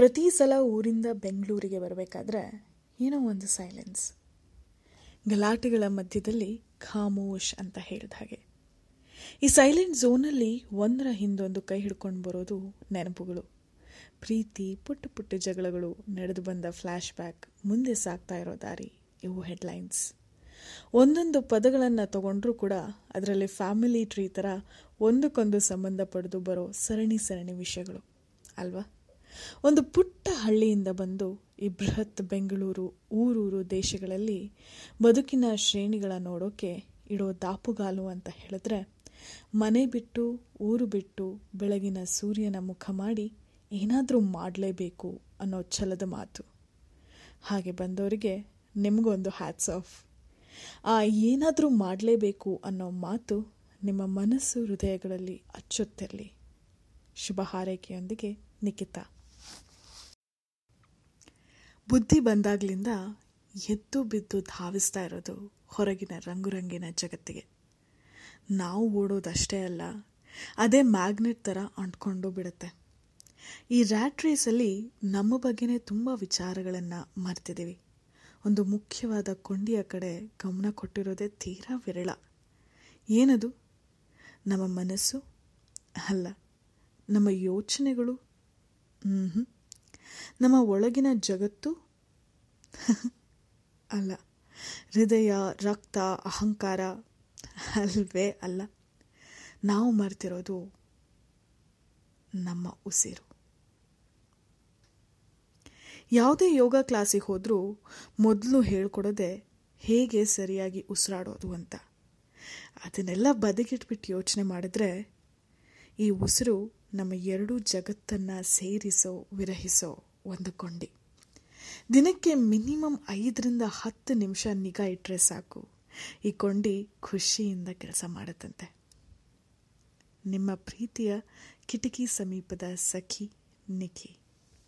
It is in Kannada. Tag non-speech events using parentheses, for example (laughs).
ಪ್ರತಿ ಸಲ ಊರಿಂದ ಬೆಂಗಳೂರಿಗೆ ಬರಬೇಕಾದ್ರೆ ಏನೋ ಒಂದು ಸೈಲೆನ್ಸ್ ಗಲಾಟೆಗಳ ಮಧ್ಯದಲ್ಲಿ ಖಾಮೋಶ್ ಅಂತ ಹೇಳಿದ ಹಾಗೆ. ಈ ಸೈಲೆಂಟ್ ಝೋನಲ್ಲಿ ಒಂದರ ಹಿಂದೊಂದು ಕೈ ಹಿಡ್ಕೊಂಡು ಬರೋದು ನೆನಪುಗಳು. ಪ್ರೀತಿ, ಪುಟ್ಟ ಪುಟ್ಟ ಜಗಳಗಳು, ನಡೆದು ಬಂದ ಫ್ಲ್ಯಾಶ್ ಬ್ಯಾಕ್ ಮುಂದೆ ಸಾಗ್ತಾ ಇರೋ ದಾರಿ, ಇವು ಹೆಡ್ಲೈನ್ಸ್ ಒಂದೊಂದು ಪದಗಳನ್ನು ತಗೊಂಡ್ರೂ ಕೂಡ ಅದರಲ್ಲಿ ಫ್ಯಾಮಿಲಿ ಟ್ರೀ ಥರ ಒಂದಕ್ಕೊಂದು ಸಂಬಂಧ ಪಡೆದು ಬರೋ ಸರಣಿ ಸರಣಿ ವಿಷಯಗಳು. ಅಲ್ವಾ? ಒಂದು ಪುಟ್ಟ ಹಳ್ಳಿಯಿಂದ ಬಂದು ಈ ಬೃಹತ್ ಬೆಂಗಳೂರು, ಊರೂರು ದೇಶಗಳಲ್ಲಿ ಬದುಕಿನ ಶ್ರೇಣಿಗಳ ನೋಡೋಕೆ ಇಡೋ ದಾಪುಗಾಲು ಅಂತ ಹೇಳಿದ್ರೆ, ಮನೆ ಬಿಟ್ಟು, ಊರು ಬಿಟ್ಟು ಬೆಳಗಿನ ಸೂರ್ಯನ ಮುಖ ಮಾಡಿ ಏನಾದರೂ ಮಾಡಲೇಬೇಕು ಅನ್ನೋ ಛಲದ ಮಾತು. ಹಾಗೆ ಬಂದವರಿಗೆ ನಿಮಗೊಂದು ಹ್ಯಾಟ್ಸ್ ಆಫ್ ಆ ಏನಾದರೂ ಮಾಡಲೇಬೇಕು ಅನ್ನೋ ಮಾತು ನಿಮ್ಮ ಮನಸ್ಸು ಹೃದಯಗಳಲ್ಲಿ ಅಚ್ಚುತ್ತಿರಲಿ. ಶುಭ ಹಾರೈಕೆಯೊಂದಿಗೆ ನಿಖಿತಾ. ಬುದ್ಧಿ ಬಂದಾಗ್ಲಿಂದ ಎದ್ದು ಬಿದ್ದು ಧಾವಿಸ್ತಾ ಇರೋದು ಹೊರಗಿನ ರಂಗುರಂಗಿನ ಜಗತ್ತಿಗೆ. ನಾವು ಓಡೋದಷ್ಟೇ ಅಲ್ಲ, ಅದೇ ಮ್ಯಾಗ್ನೆಟ್ ಥರ ಅಂಟ್ಕೊಂಡು ಬಿಡುತ್ತೆ. ಈ ರ್ಯಾಟ್ ರೇಸಲ್ಲಿ ನಮ್ಮ ಬಗ್ಗೆನೇ ತುಂಬ ವಿಚಾರಗಳನ್ನು ಮರ್ತಿದ್ದೀವಿ ಒಂದು ಮುಖ್ಯವಾದ ಕೊಂಡಿಯ ಕಡೆ ಗಮನ ಕೊಟ್ಟಿರೋದೇ ತೀರಾ ವಿರಳ. ಏನದು? ನಮ್ಮ ಮನಸ್ಸು? ಅಲ್ಲ, ನಮ್ಮ ಯೋಚನೆಗಳು? ಹ್ಞೂ ನಮ್ಮ ಒಳಗಿನ ಜಗತ್ತು? (laughs) ಅಲ್ಲ. ಹೃದಯ, ರಕ್ತ, ಅಹಂಕಾರ ಅಲ್ವೇ ಅಲ್ಲ. ನಾವು ಮರ್ತಿರೋದು ನಮ್ಮ ಉಸಿರು. ಯಾವುದೇ ಯೋಗ ಕ್ಲಾಸಿಗೆ ಹೋದರೂ ಮೊದಲು ಹೇಳ್ಕೊಡೋದೆ ಹೇಗೆ ಸರಿಯಾಗಿ ಉಸಿರಾಡೋದು ಅಂತ. ಅದನ್ನೆಲ್ಲ ಬದಿಗಿಟ್ಬಿಟ್ಟು ಯೋಚನೆ ಮಾಡಿದ್ರೆ ಈ ಉಸಿರು ನಮ್ಮ ಎರಡೂ ಜಗತ್ತನ್ನು ಸೇರಿಸೋ, ವಿರಹಿಸೋ ಒಂದು ಕೊಂಡಿ. ದಿನಕ್ಕೆ ಮಿನಿಮಮ್ ಐದರಿಂದ ಹತ್ತು ನಿಮಿಷ ನಿಗಾ ಇಟ್ಟರೆ ಸಾಕು. ಈ ಕೊಂಡಿ ಖುಷಿಯಿಂದ ಕೆಲಸ ಮಾಡುತ್ತಂತೆ. ನಿಮ್ಮ ಪ್ರೀತಿಯ ಕಿಟಕಿ ಸಮೀಪದ ಸಖಿ ನಿಖಿ